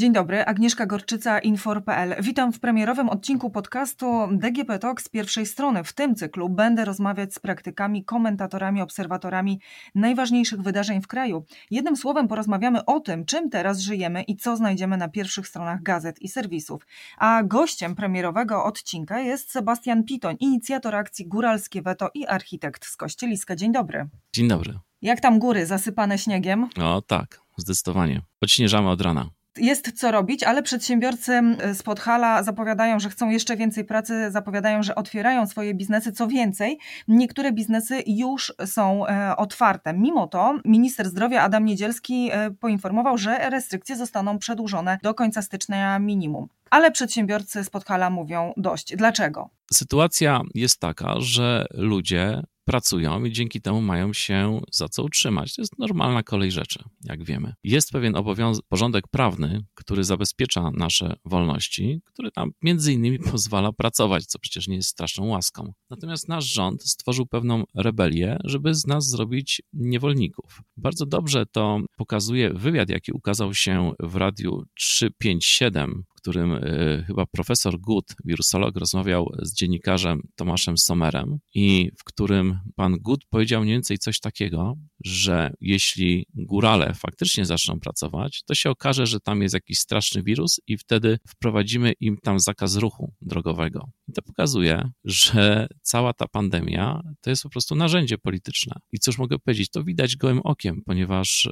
Dzień dobry, Agnieszka Gorczyca, Infor.pl. Witam w premierowym odcinku podcastu DGP Talk z pierwszej strony. W tym cyklu będę rozmawiać z praktykami, komentatorami, obserwatorami najważniejszych wydarzeń w kraju. Jednym słowem porozmawiamy o tym, czym teraz żyjemy i co znajdziemy na pierwszych stronach gazet i serwisów. A gościem premierowego odcinka jest Sebastian Pitoń, inicjator akcji Góralskie Weto i architekt z Kościeliska. Dzień dobry. Dzień dobry. Jak tam góry zasypane śniegiem? O tak, zdecydowanie. Odśnieżamy od rana. Jest co robić, ale przedsiębiorcy z Podhala zapowiadają, że chcą jeszcze więcej pracy, zapowiadają, że otwierają swoje biznesy. Co więcej, niektóre biznesy już są e, otwarte. Mimo to minister zdrowia Adam Niedzielski e, poinformował, że restrykcje zostaną przedłużone do końca stycznia minimum. Ale przedsiębiorcy z Podhala mówią dość. Dlaczego? Sytuacja jest taka, że ludzie pracują i dzięki temu mają się za co utrzymać. To jest normalna kolej rzeczy, jak wiemy. Jest pewien obowiązek, porządek prawny, który zabezpiecza nasze wolności, który nam między innymi pozwala pracować, co przecież nie jest straszną łaską. Natomiast nasz rząd stworzył pewną rebelię, żeby z nas zrobić niewolników. Bardzo dobrze to pokazuje wywiad, jaki ukazał się w radiu 357 którym e, chyba profesor Gut, wirusolog, rozmawiał z dziennikarzem Tomaszem Sommerem i w którym pan Gut powiedział mniej więcej coś takiego, że jeśli górale faktycznie zaczną pracować, to się okaże, że tam jest jakiś straszny wirus i wtedy wprowadzimy im tam zakaz ruchu drogowego. I to pokazuje, że cała ta pandemia to jest po prostu narzędzie polityczne. I cóż mogę powiedzieć, to widać gołym okiem, ponieważ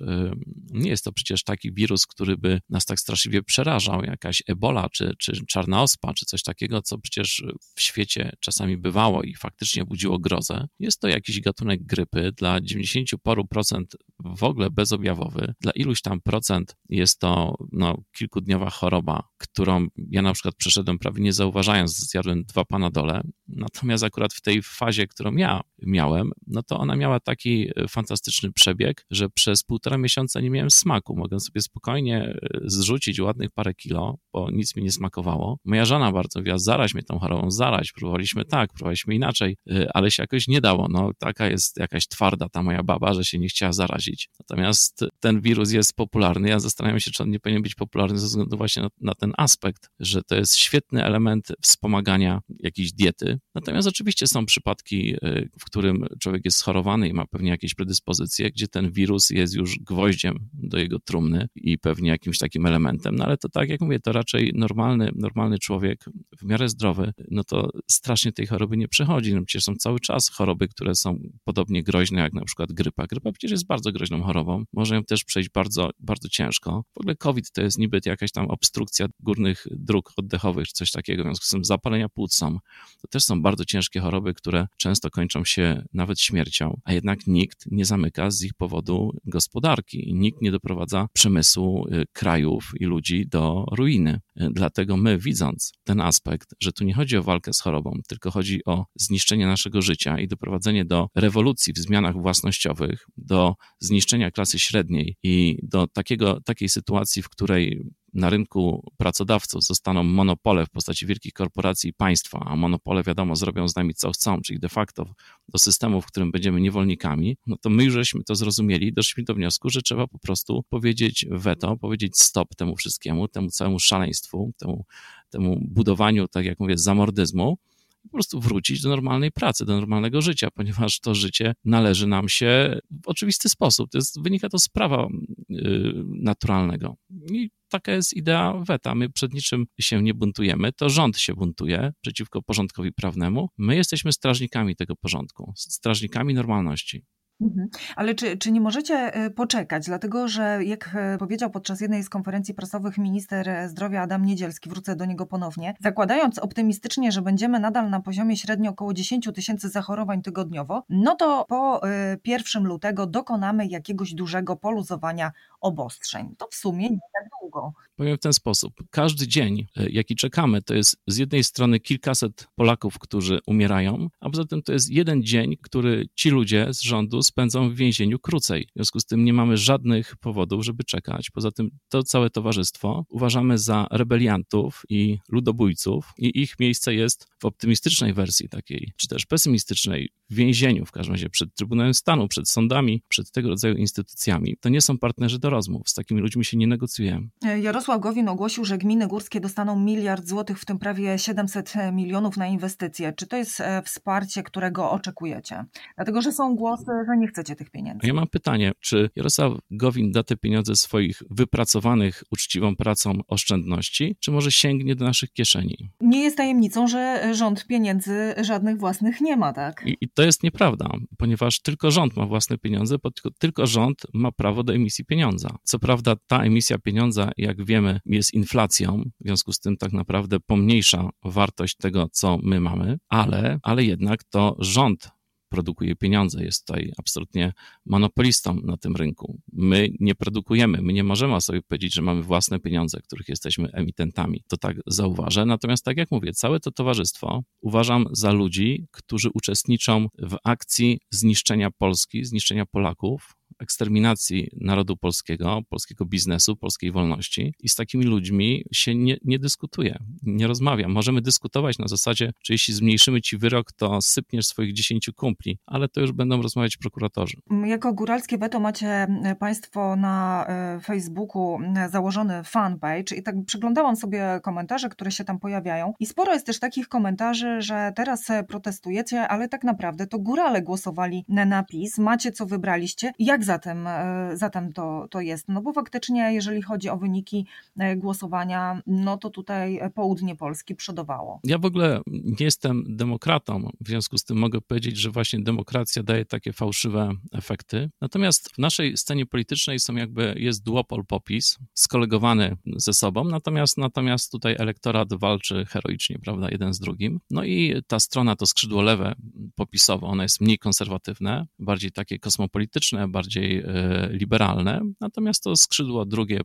nie jest to przecież taki wirus, który by nas tak straszliwie przerażał, jakaś ebola, czy, czy czarna ospa, czy coś takiego, co przecież w świecie czasami bywało i faktycznie budziło grozę. Jest to jakiś gatunek grypy dla 90 paru procent w ogóle bezobjawowy. Dla iluś tam procent jest to no, kilkudniowa choroba, którą ja na przykład przeszedłem prawie nie zauważając, zjadłem dwa panadole. Natomiast akurat w tej fazie, którą ja miałem, no to ona miała taki fantastyczny przebieg, że przez półtora miesiąca nie miałem smaku. Mogłem sobie spokojnie e, zrzucić ładnych parę kilo, bo nic mi nie smakowało. Moja żona bardzo mówiła, zaraź mnie tą chorobą, zaraź. Próbowaliśmy tak, próbowaliśmy inaczej, y, ale się jakoś nie dało. No, taka jest jakaś twarda ta moja baba, że się nie chciała zarazić. Natomiast ten wirus jest popularny. Ja zastanawiam się, czy on nie powinien być popularny ze względu właśnie na, na ten aspekt, że to jest świetny element wspomagania jakiejś diety. Natomiast oczywiście są przypadki, y, w którym człowiek jest schorowany i ma pewnie jakieś predyspozycje, gdzie ten wirus jest już gwoździem do jego trumny i pewnie jakimś takim elementem. No ale to tak jak mówię, to raczej raczej normalny, normalny człowiek, w miarę zdrowy, no to strasznie tej choroby nie przechodzi. No przecież są cały czas choroby, które są podobnie groźne jak na przykład grypa. Grypa przecież jest bardzo groźną chorobą. Może ją też przejść bardzo, bardzo ciężko. W ogóle COVID to jest niby jakaś tam obstrukcja górnych dróg oddechowych, coś takiego. W związku z tym zapalenia płuc są. To też są bardzo ciężkie choroby, które często kończą się nawet śmiercią, a jednak nikt nie zamyka z ich powodu gospodarki i nikt nie doprowadza przemysłu y, krajów i ludzi do ruiny. Dlatego my, widząc ten aspekt, że tu nie chodzi o walkę z chorobą, tylko chodzi o zniszczenie naszego życia i doprowadzenie do rewolucji w zmianach własnościowych, do zniszczenia klasy średniej i do takiego, takiej sytuacji, w której na rynku pracodawców zostaną monopole w postaci wielkich korporacji i państwa, a monopole, wiadomo, zrobią z nami co chcą, czyli de facto do systemu, w którym będziemy niewolnikami, no to my już żeśmy to zrozumieli, doszliśmy do wniosku, że trzeba po prostu powiedzieć weto, powiedzieć stop temu wszystkiemu, temu całemu szaleństwu, temu, temu budowaniu, tak jak mówię, zamordyzmu po prostu wrócić do normalnej pracy, do normalnego życia, ponieważ to życie należy nam się w oczywisty sposób. To jest, wynika to z prawa yy, naturalnego. I taka jest idea weta. My przed niczym się nie buntujemy, to rząd się buntuje przeciwko porządkowi prawnemu. My jesteśmy strażnikami tego porządku, strażnikami normalności. Mhm. Ale czy, czy nie możecie e, poczekać? Dlatego, że jak e, powiedział podczas jednej z konferencji prasowych minister zdrowia Adam Niedzielski, wrócę do niego ponownie, zakładając optymistycznie, że będziemy nadal na poziomie średnio około 10 tysięcy zachorowań tygodniowo, no to po 1 e, lutego dokonamy jakiegoś dużego poluzowania obostrzeń. To w sumie nie tak długo. Powiem w ten sposób. Każdy dzień, jaki czekamy, to jest z jednej strony kilkaset Polaków, którzy umierają, a poza tym to jest jeden dzień, który ci ludzie z rządu spędzą w więzieniu krócej. W związku z tym nie mamy żadnych powodów, żeby czekać. Poza tym to całe towarzystwo uważamy za rebeliantów i ludobójców i ich miejsce jest w optymistycznej wersji takiej, czy też pesymistycznej, w więzieniu, w każdym razie przed Trybunałem Stanu, przed sądami, przed tego rodzaju instytucjami. To nie są partnerzy do rozmów. Z takimi ludźmi się nie negocjuje. Jarosław Gowin ogłosił, że gminy górskie dostaną miliard złotych, w tym prawie 700 milionów na inwestycje. Czy to jest e, wsparcie, którego oczekujecie? Dlatego, że są głosy, że nie chcecie tych pieniędzy. Ja mam pytanie, czy Jarosław Gowin da te pieniądze swoich wypracowanych uczciwą pracą oszczędności, czy może sięgnie do naszych kieszeni? Nie jest tajemnicą, że rząd pieniędzy żadnych własnych nie ma, tak? I, i to jest nieprawda, ponieważ tylko rząd ma własne pieniądze, tylko, tylko rząd ma prawo do emisji pieniądza. Co prawda ta emisja pieniądza, jak wiemy, jest inflacją, w związku z tym tak naprawdę pomniejsza wartość tego, co my mamy, ale, ale jednak to rząd produkuje pieniądze, jest tutaj absolutnie monopolistą na tym rynku. My nie produkujemy, my nie możemy sobie powiedzieć, że mamy własne pieniądze, których jesteśmy emitentami. To tak zauważę. Natomiast, tak jak mówię, całe to towarzystwo uważam za ludzi, którzy uczestniczą w akcji zniszczenia Polski, zniszczenia Polaków, eksterminacji narodu polskiego, polskiego biznesu, polskiej wolności i z takimi ludźmi się nie, nie dyskutuje, nie rozmawia. Możemy dyskutować na zasadzie, czy jeśli zmniejszymy ci wyrok, to sypniesz swoich dziesięciu kumpli, ale to już będą rozmawiać prokuratorzy. Jako góralskie weto macie e, Państwo na e, Facebooku e, założony fanpage i tak przyglądałam sobie komentarze, które się tam pojawiają i sporo jest też takich komentarzy, że teraz protestujecie, ale tak naprawdę to górale głosowali na napis, macie co wybraliście. Jak zatem, zatem to, to jest? No bo faktycznie, jeżeli chodzi o wyniki e, głosowania, no to tutaj południe Polski przodowało. Ja w ogóle nie jestem demokratą, w związku z tym mogę powiedzieć, że właśnie demokracja daje takie fałszywe efekty. Natomiast w naszej scenie politycznej są jakby, jest duopol popis, skolegowany ze sobą, natomiast, natomiast tutaj elektorat walczy heroicznie, prawda, jeden z drugim. No i ta strona, to skrzydło lewe popisowe, ono jest mniej konserwatywne, bardziej takie kosmopolityczne, bardziej bardziej e, liberalne, natomiast to skrzydło drugie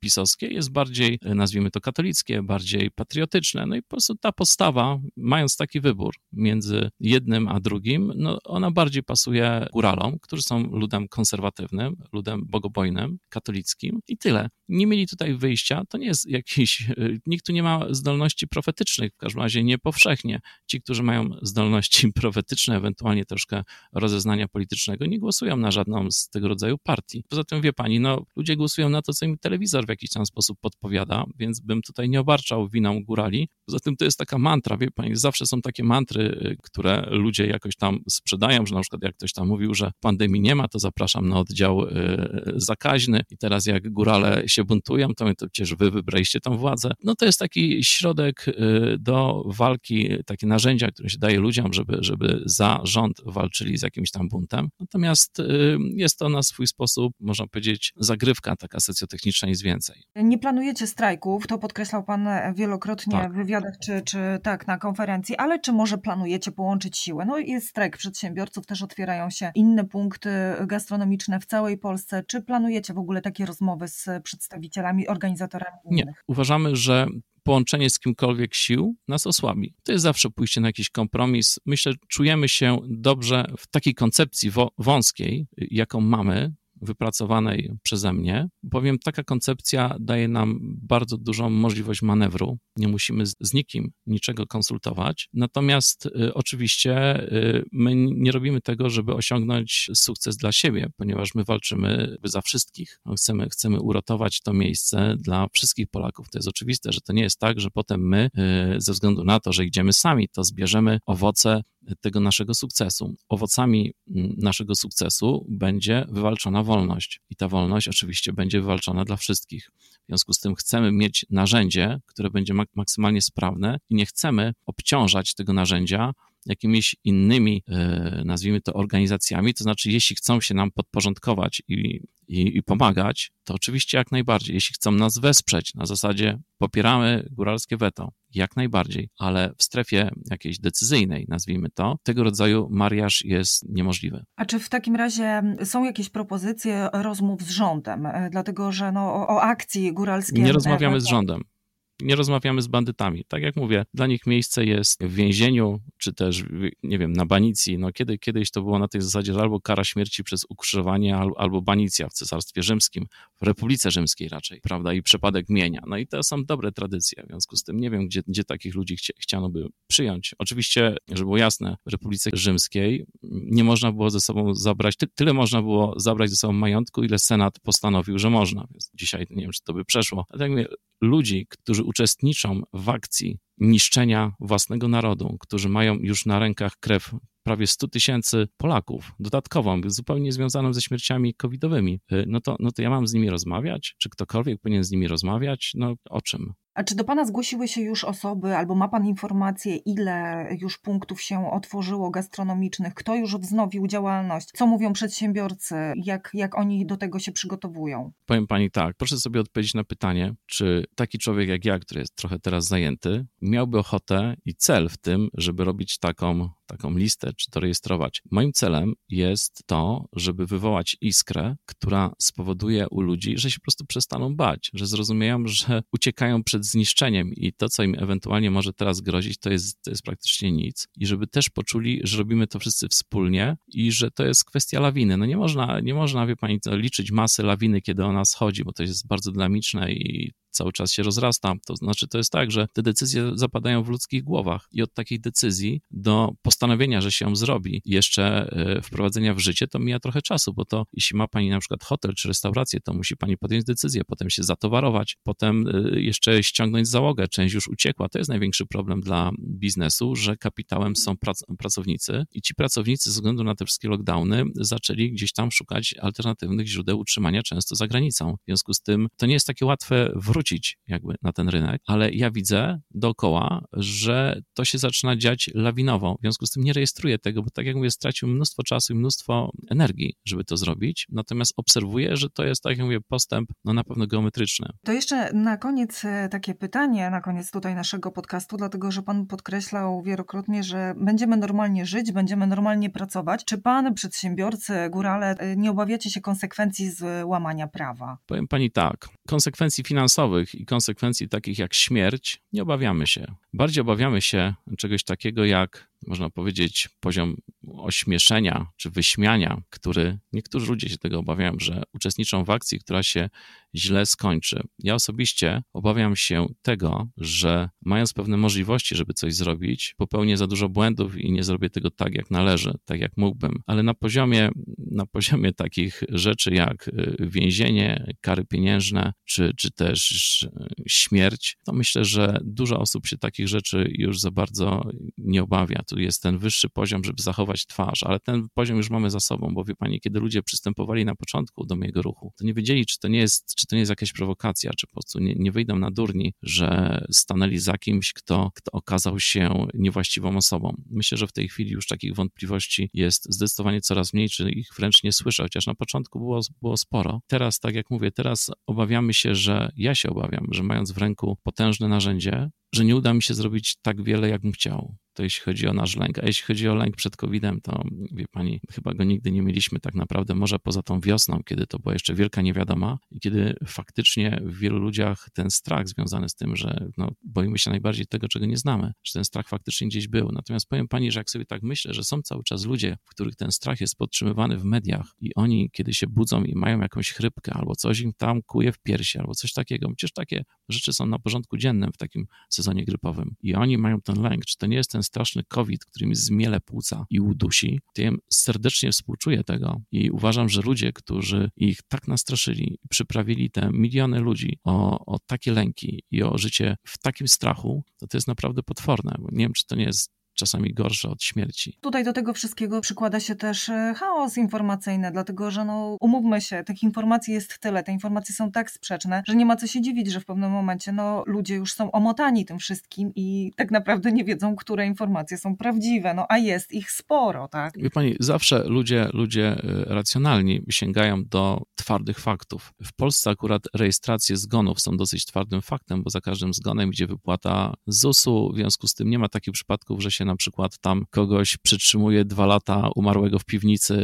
pisowskie jest bardziej, e, nazwijmy to katolickie, bardziej patriotyczne. No i po prostu ta postawa, mając taki wybór między jednym a drugim, no ona bardziej pasuje góralom, którzy są ludem konserwatywnym, ludem bogobojnym, katolickim i tyle. Nie mieli tutaj wyjścia, to nie jest jakiś, e, nikt tu nie ma zdolności profetycznych, w każdym razie nie powszechnie. Ci, którzy mają zdolności profetyczne, ewentualnie troszkę rozeznania politycznego, nie głosują na żadną z tego rodzaju partii. Poza tym, wie pani, no ludzie głosują na to, co im telewizor w jakiś tam sposób podpowiada, więc bym tutaj nie obarczał winą górali. Poza tym to jest taka mantra, wie pani, zawsze są takie mantry, y, które ludzie jakoś tam sprzedają, że na przykład jak ktoś tam mówił, że pandemii nie ma, to zapraszam na oddział y, zakaźny i teraz jak górale się buntują, to, to przecież wy wybraliście tą władzę. No to jest taki środek y, do walki, takie narzędzia, które się daje ludziom, żeby, żeby za rząd walczyli z jakimś tam buntem. Natomiast jest to na swój sposób, można powiedzieć, zagrywka taka socjotechniczna i więcej więcej. Nie planujecie strajków, to podkreślał Pan wielokrotnie tak. w wywiadach czy, czy tak na konferencji, ale czy może planujecie połączyć siły? No jest strajk przedsiębiorców, też otwierają się inne punkty gastronomiczne w całej Polsce. Czy planujecie w ogóle takie rozmowy z przedstawicielami, organizatorami innych? Nie. Uważamy, że połączenie z kimkolwiek sił nas osłabi. To jest zawsze pójście na jakiś kompromis. Myślę, czujemy się dobrze w takiej koncepcji wąskiej, jaką mamy, wypracowanej przeze mnie, bowiem taka koncepcja daje nam bardzo dużą możliwość manewru. Nie musimy z, nikim niczego konsultować. Natomiast y, oczywiście y, my nie robimy tego, żeby osiągnąć sukces dla siebie, ponieważ my walczymy za wszystkich. Chcemy, chcemy uratować to miejsce dla wszystkich Polaków. To jest oczywiste, że to nie jest tak, że potem my, y, ze względu na to, że idziemy sami, to zbierzemy owoce tego naszego sukcesu. Owocami mm, naszego sukcesu będzie wywalczona wolność i ta wolność oczywiście będzie wywalczona dla wszystkich. W związku z tym chcemy mieć narzędzie, które będzie maksymalnie sprawne i nie chcemy obciążać tego narzędzia jakimiś innymi, e, nazwijmy to, organizacjami. To znaczy, jeśli chcą się nam podporządkować i, i, i, pomagać, to oczywiście jak najbardziej. Jeśli chcą nas wesprzeć na zasadzie popieramy góralskie weto, jak najbardziej, ale w strefie jakiejś decyzyjnej, nazwijmy to, tego rodzaju mariaż jest niemożliwy. A czy w takim razie są jakieś propozycje rozmów z rządem? E, dlatego, że no, o, o akcji góralskiej. Nie rozmawiamy z rządem. Nie rozmawiamy z bandytami. Tak jak mówię, dla nich miejsce jest w więzieniu, czy też, nie wiem, na banicji. No kiedy, kiedyś to było na tej zasadzie, że albo kara śmierci przez ukrzyżowanie, albo, banicja w Cesarstwie Rzymskim, w Republice Rzymskiej raczej, prawda, i przepadek mienia. No i to są dobre tradycje, w związku z tym nie wiem, gdzie, gdzie takich ludzi chci chciano by przyjąć. Oczywiście, żeby było jasne, w Republice Rzymskiej nie można było ze sobą zabrać, ty tyle można było zabrać ze sobą majątku, ile Senat postanowił, że można. Więc dzisiaj nie wiem, czy to by przeszło. Ale tak mówię, ludzi, którzy uczestniczą w akcji niszczenia własnego narodu, którzy mają już na rękach krew prawie 100 tysięcy Polaków, dodatkową, zupełnie związaną ze śmierciami covidowymi, y, no to, no to ja mam z nimi rozmawiać? Czy ktokolwiek powinien z nimi rozmawiać? No o czym? A czy do Pana zgłosiły się już osoby, albo ma Pan informację, ile już punktów się otworzyło gastronomicznych, kto już wznowił działalność, co mówią przedsiębiorcy, jak, jak oni do tego się przygotowują? Powiem Pani tak, proszę sobie odpowiedzieć na pytanie, czy taki człowiek jak ja, który jest trochę teraz zajęty, miałby ochotę i cel w tym, żeby robić taką taką listę, czy to rejestrować. Moim celem jest to, żeby wywołać iskrę, która spowoduje u ludzi, że się po prostu przestaną bać, że zrozumieją, że uciekają przed zniszczeniem i to, co im ewentualnie może teraz grozić, to jest, to jest praktycznie nic. I żeby też poczuli, że robimy to wszyscy wspólnie i że to jest kwestia lawiny. No nie można, nie można, wie pani, liczyć masy lawiny, kiedy ona schodzi, bo to jest bardzo dynamiczne i cały czas się rozrasta. To znaczy, to jest tak, że te decyzje zapadają w ludzkich głowach i od takiej decyzji do postanowienia, że się zrobi, jeszcze e, wprowadzenia w życie, to mija trochę czasu, bo to jeśli ma pani na przykład hotel czy restaurację, to musi pani podjąć decyzję, potem się zatowarować, potem e, jeszcze ściągnąć załogę, część już uciekła. To jest największy problem dla biznesu, że kapitałem są prac pracownicy i ci pracownicy ze względu na te wszystkie lockdowny zaczęli gdzieś tam szukać alternatywnych źródeł utrzymania, często za granicą. W związku z tym to nie jest takie łatwe wrócić wrócić jakby na ten rynek, ale ja widzę dookoła, że to się zaczyna dziać lawinowo. W związku z tym nie rejestruję tego, bo tak jak mówię, stracił mnóstwo czasu i mnóstwo energii, żeby to zrobić. Natomiast obserwuję, że to jest, tak jak mówię, postęp no na pewno geometryczny. To jeszcze na koniec e, takie pytanie, na koniec tutaj naszego podcastu, dlatego że pan podkreślał wielokrotnie, że będziemy normalnie żyć, będziemy normalnie pracować. Czy pan, przedsiębiorcy, górale, e, nie obawiacie się konsekwencji z łamania prawa? Powiem pani tak, konsekwencji finansowych i konsekwencji takich jak śmierć nie obawiamy się. Bardziej obawiamy się czegoś takiego jak można powiedzieć, poziom ośmieszenia czy wyśmiania, który niektórzy ludzie się tego obawiają, że uczestniczą w akcji, która się źle skończy. Ja osobiście obawiam się tego, że mając pewne możliwości, żeby coś zrobić, popełnię za dużo błędów i nie zrobię tego tak, jak należy, tak jak mógłbym. Ale na poziomie, na poziomie takich rzeczy jak y, więzienie, kary pieniężne, czy, czy też śmierć, to myślę, że dużo osób się takich rzeczy już za bardzo nie obawia tu jest ten wyższy poziom, żeby zachować twarz, ale ten poziom już mamy za sobą, bo wie pani, kiedy ludzie przystępowali na początku do mojego ruchu, to nie wiedzieli, czy to nie jest, czy to nie jest jakaś prowokacja, czy po prostu nie, nie wyjdą na durni, że stanęli za kimś, kto, kto okazał się niewłaściwą osobą. Myślę, że w tej chwili już takich wątpliwości jest zdecydowanie coraz mniej, czy ich wręcz nie słyszę, chociaż na początku było, było sporo. Teraz, tak jak mówię, teraz obawiamy się, że ja się obawiam, że mając w ręku potężne narzędzie, że nie uda mi się zrobić tak wiele, jak bym chciał. To jeśli chodzi o nasz lęk. A jeśli chodzi o lęk przed COVID-em, to wie pani, chyba go nigdy nie mieliśmy tak naprawdę, może poza tą wiosną, kiedy to była jeszcze wielka niewiadoma i kiedy faktycznie w wielu ludziach ten strach związany z tym, że no, boimy się najbardziej tego, czego nie znamy, że ten strach faktycznie gdzieś był. Natomiast powiem pani, że jak sobie tak myślę, że są cały czas ludzie, w których ten strach jest podtrzymywany w mediach i oni, kiedy się budzą i mają jakąś chrypkę albo coś im tam kuje w piersi albo coś takiego, przecież takie rzeczy są na porządku dziennym w takim sezonie grypowym i oni mają ten lęk, czy to nie jest ten straszny COVID, który mi zmiele płuca i udusi, to ja serdecznie współczuję tego i uważam, że ludzie, którzy ich tak nastraszyli, przyprawili te miliony ludzi o, o takie lęki i o życie w takim strachu, to to jest naprawdę potworne. Nie wiem, czy to nie jest czasami gorsze od śmierci. Tutaj do tego wszystkiego przykłada się też e, chaos informacyjny, dlatego że no, umówmy się, tych informacji jest tyle, te informacje są tak sprzeczne, że nie ma co się dziwić, że w pewnym momencie no, ludzie już są omotani tym wszystkim i tak naprawdę nie wiedzą, które informacje są prawdziwe, no a jest ich sporo, tak? Wie pani, zawsze ludzie, ludzie e, racjonalni sięgają do twardych faktów. W Polsce akurat rejestracje zgonów są dosyć twardym faktem, bo za każdym zgonem idzie wypłata ZUS-u, w związku z tym nie ma takich przypadków, że się się na przykład tam kogoś przytrzymuje dwa lata umarłego w piwnicy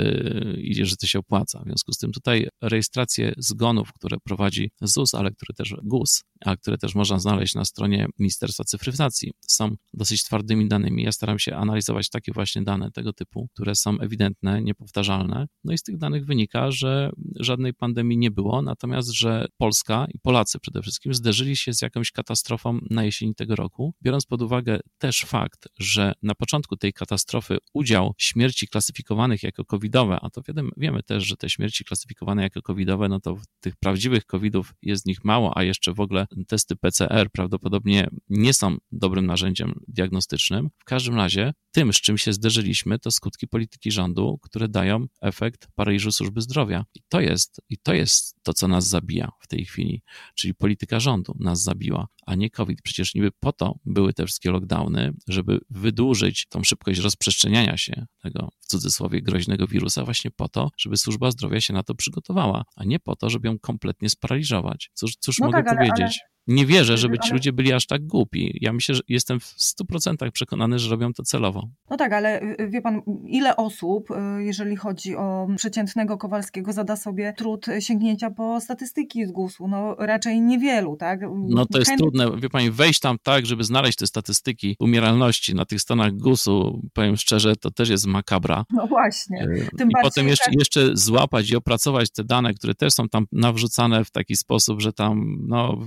i że to się opłaca. W związku z tym tutaj rejestracje zgonów, które prowadzi ZUS, ale które też GUS, a które też można znaleźć na stronie Ministerstwa Cyfryzacji, są dosyć twardymi danymi. Ja staram się analizować takie właśnie dane tego typu, które są ewidentne, niepowtarzalne. No i z tych danych wynika, że żadnej pandemii nie było, natomiast że Polska i Polacy przede wszystkim zderzyli się z jakąś katastrofą na jesieni tego roku, biorąc pod uwagę też fakt, że na początku tej katastrofy udział śmierci klasyfikowanych jako covidowe, a to wiemy, wiemy też, że te śmierci klasyfikowane jako covidowe, no to tych prawdziwych covidów jest z nich mało, a jeszcze w ogóle testy PCR prawdopodobnie nie są dobrym narzędziem diagnostycznym. W każdym razie tym, z czym się zderzyliśmy, to skutki polityki rządu, które dają efekt Paryżu służby zdrowia. I to jest, i to jest to, co nas zabija w tej chwili, czyli polityka rządu nas zabiła, a nie COVID. Przecież niby po to były te wszystkie lockdowny, żeby wydłużyć tą szybkość rozprzestrzeniania się tego, w cudzysłowie, groźnego wirusa, właśnie po to, żeby służba zdrowia się na to przygotowała, a nie po to, żeby ją kompletnie sparaliżować. Cóż, cóż no mogę tak, powiedzieć? Ale nie wierzę, żeby ci ludzie byli aż tak głupi. Ja myślę, że jestem w 100% przekonany, że robią to celowo. No tak, ale y, y, wie pan, ile osób, y, jeżeli chodzi o przeciętnego Kowalskiego, zada sobie trud sięgnięcia po statystyki z GUS-u? No raczej niewielu, tak? No to jest trudne, wie pani, wejść tam tak, żeby znaleźć te statystyki umieralności na tych stronach GUS-u, powiem szczerze, to też jest makabra. No właśnie. Tym I potem jeszcze, tak... jeszcze złapać i opracować te dane, które też są tam nawrzucane w taki sposób, że tam, no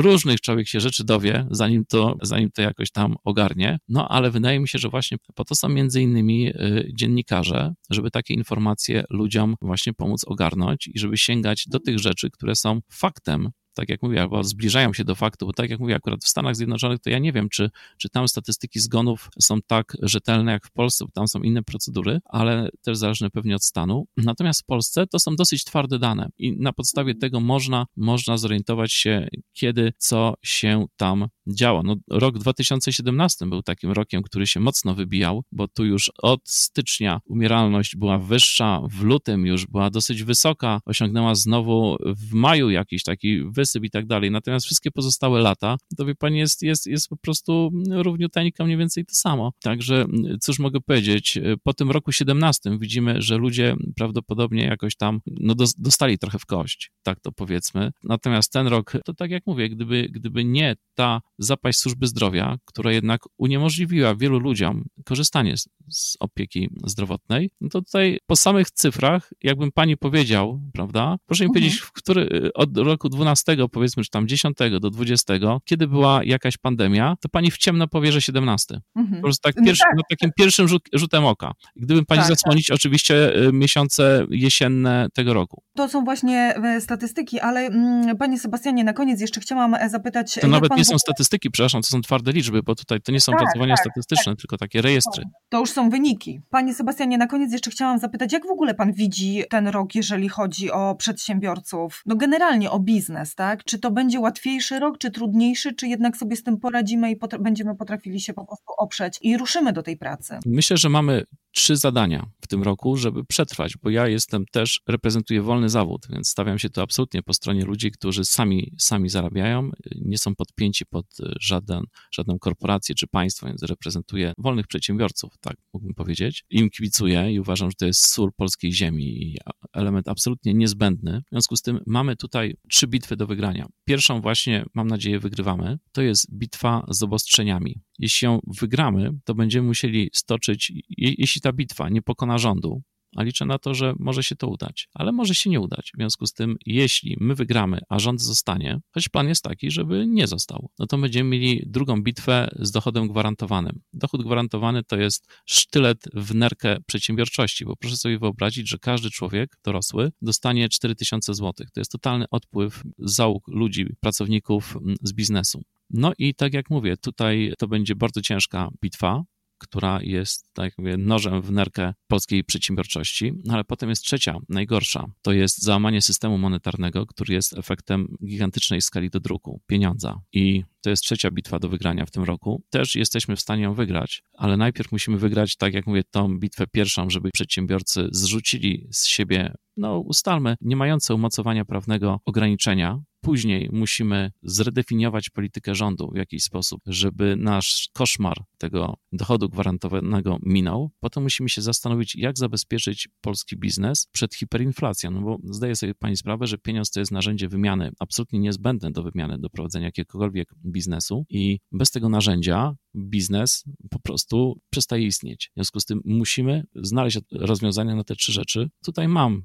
różnych człowiek się rzeczy dowie, zanim to, zanim to jakoś tam ogarnie. No ale wydaje mi się, że właśnie po to są między innymi y, dziennikarze, żeby takie informacje ludziom właśnie pomóc ogarnąć i żeby sięgać do tych rzeczy, które są faktem, tak jak mówię, albo zbliżają się do faktu, bo tak jak mówię, akurat w Stanach Zjednoczonych to ja nie wiem, czy, czy tam statystyki zgonów są tak rzetelne jak w Polsce, bo tam są inne procedury, ale też zależne pewnie od stanu. Natomiast w Polsce to są dosyć twarde dane i na podstawie tego można, można zorientować się, kiedy co się tam działo. No, rok 2017 był takim rokiem, który się mocno wybijał, bo tu już od stycznia umieralność była wyższa, w lutym już była dosyć wysoka, osiągnęła znowu w maju jakiś taki wysyp i tak dalej. Natomiast wszystkie pozostałe lata, to wie pani, jest, jest, jest po prostu równiuteńka mniej więcej to samo. Także cóż mogę powiedzieć, po tym roku 17 widzimy, że ludzie prawdopodobnie jakoś tam no, dostali trochę w kość, tak to powiedzmy. Natomiast ten rok, to tak jak mówię, gdyby, gdyby nie ta zapaść służby zdrowia, która jednak uniemożliwiła wielu ludziom korzystanie z, z opieki zdrowotnej, no to tutaj po samych cyfrach, jakbym pani powiedział, prawda, proszę mi mhm. powiedzieć, w który, od roku 12, powiedzmy, czy tam 10 do 20, kiedy była jakaś pandemia, to pani w ciemno powie, że 17. Mhm. Po prostu tak, no pierwszy, no tak. takim pierwszym rzut, rzutem oka. Gdybym pani tak, zasłonić tak. oczywiście y, miesiące jesienne tego roku. To są właśnie e, statystyki, ale mm, panie Sebastianie, na koniec jeszcze chciałam zapytać... To nawet nie są statystyki, przepraszam, to są twarde liczby, bo tutaj to nie są tak, pracowania tak, statystyczne, tak. tylko takie rejestry. To już są wyniki. Panie Sebastianie, na koniec jeszcze chciałam zapytać, jak w ogóle pan widzi ten rok, jeżeli chodzi o przedsiębiorców, no generalnie o biznes, tak? Czy to będzie łatwiejszy rok, czy trudniejszy, czy jednak sobie z tym poradzimy i pot będziemy potrafili się po prostu oprzeć i ruszymy do tej pracy? Myślę, że mamy trzy zadania w tym roku, żeby przetrwać, bo ja jestem też, reprezentuję wolny zawód, więc stawiam się tu absolutnie po stronie ludzi, którzy sami, sami zarabiają, nie są podpięci pod żaden, żadną korporację czy państwo, więc reprezentuję wolnych przedsiębiorców, tak mógłbym powiedzieć. Im kibicuję i uważam, że to jest sól polskiej ziemi i element absolutnie niezbędny. W związku z tym mamy tutaj trzy bitwy do wygrania. Pierwszą właśnie, mam nadzieję, wygrywamy. To jest bitwa z obostrzeniami. Jeśli ją wygramy, to będziemy musieli stoczyć, jeśli ta bitwa nie pokona rządu, a liczę na to, że może się to udać, ale może się nie udać. W związku z tym, jeśli my wygramy, a rząd zostanie, choć plan jest taki, żeby nie został, no to będziemy mieli drugą bitwę z dochodem gwarantowanym. Dochód gwarantowany to jest sztylet w nerkę przedsiębiorczości, bo proszę sobie wyobrazić, że każdy człowiek dorosły dostanie 4000 zł. To jest totalny odpływ załóg ludzi, pracowników mm, z biznesu. No i tak jak mówię, tutaj to będzie bardzo ciężka bitwa, która jest, tak jak mówię, nożem w nerkę polskiej przedsiębiorczości, no ale potem jest trzecia, najgorsza. To jest załamanie systemu monetarnego, który jest efektem gigantycznej skali do druku pieniądza. I to jest trzecia bitwa do wygrania w tym roku. Też jesteśmy w stanie ją wygrać, ale najpierw musimy wygrać, tak jak mówię, tą bitwę pierwszą, żeby przedsiębiorcy zrzucili z siebie, no ustalmy, nie mające umocowania prawnego ograniczenia, Później musimy zredefiniować politykę rządu w jakiś sposób, żeby nasz koszmar tego dochodu gwarantowanego minął. Potem musimy się zastanowić, jak zabezpieczyć polski biznes przed hiperinflacją, no bo zdaje sobie pani sprawę, że pieniądz to jest narzędzie wymiany, absolutnie niezbędne do wymiany, do prowadzenia jakiegokolwiek biznesu i bez tego narzędzia biznes po prostu przestaje istnieć. W związku z tym musimy znaleźć rozwiązania na te trzy rzeczy. Tutaj mam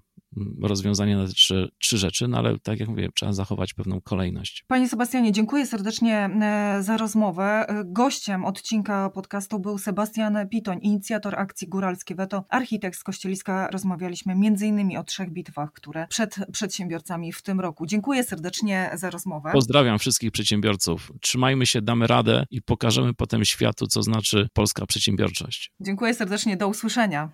rozwiązanie na te trzy, trzy rzeczy, no ale tak jak mówię, trzeba zachować pewną kolejność. Panie Sebastianie, dziękuję serdecznie e, za rozmowę. E, gościem odcinka podcastu był Sebastian Pitoń, inicjator akcji Góralskie Weto, architekt z Kościeliska. Rozmawialiśmy m.in. o trzech bitwach, które przed przedsiębiorcami w tym roku. Dziękuję serdecznie za rozmowę. Pozdrawiam wszystkich przedsiębiorców. Trzymajmy się, damy radę i pokażemy potem światu, co znaczy polska przedsiębiorczość. Dziękuję serdecznie, do usłyszenia.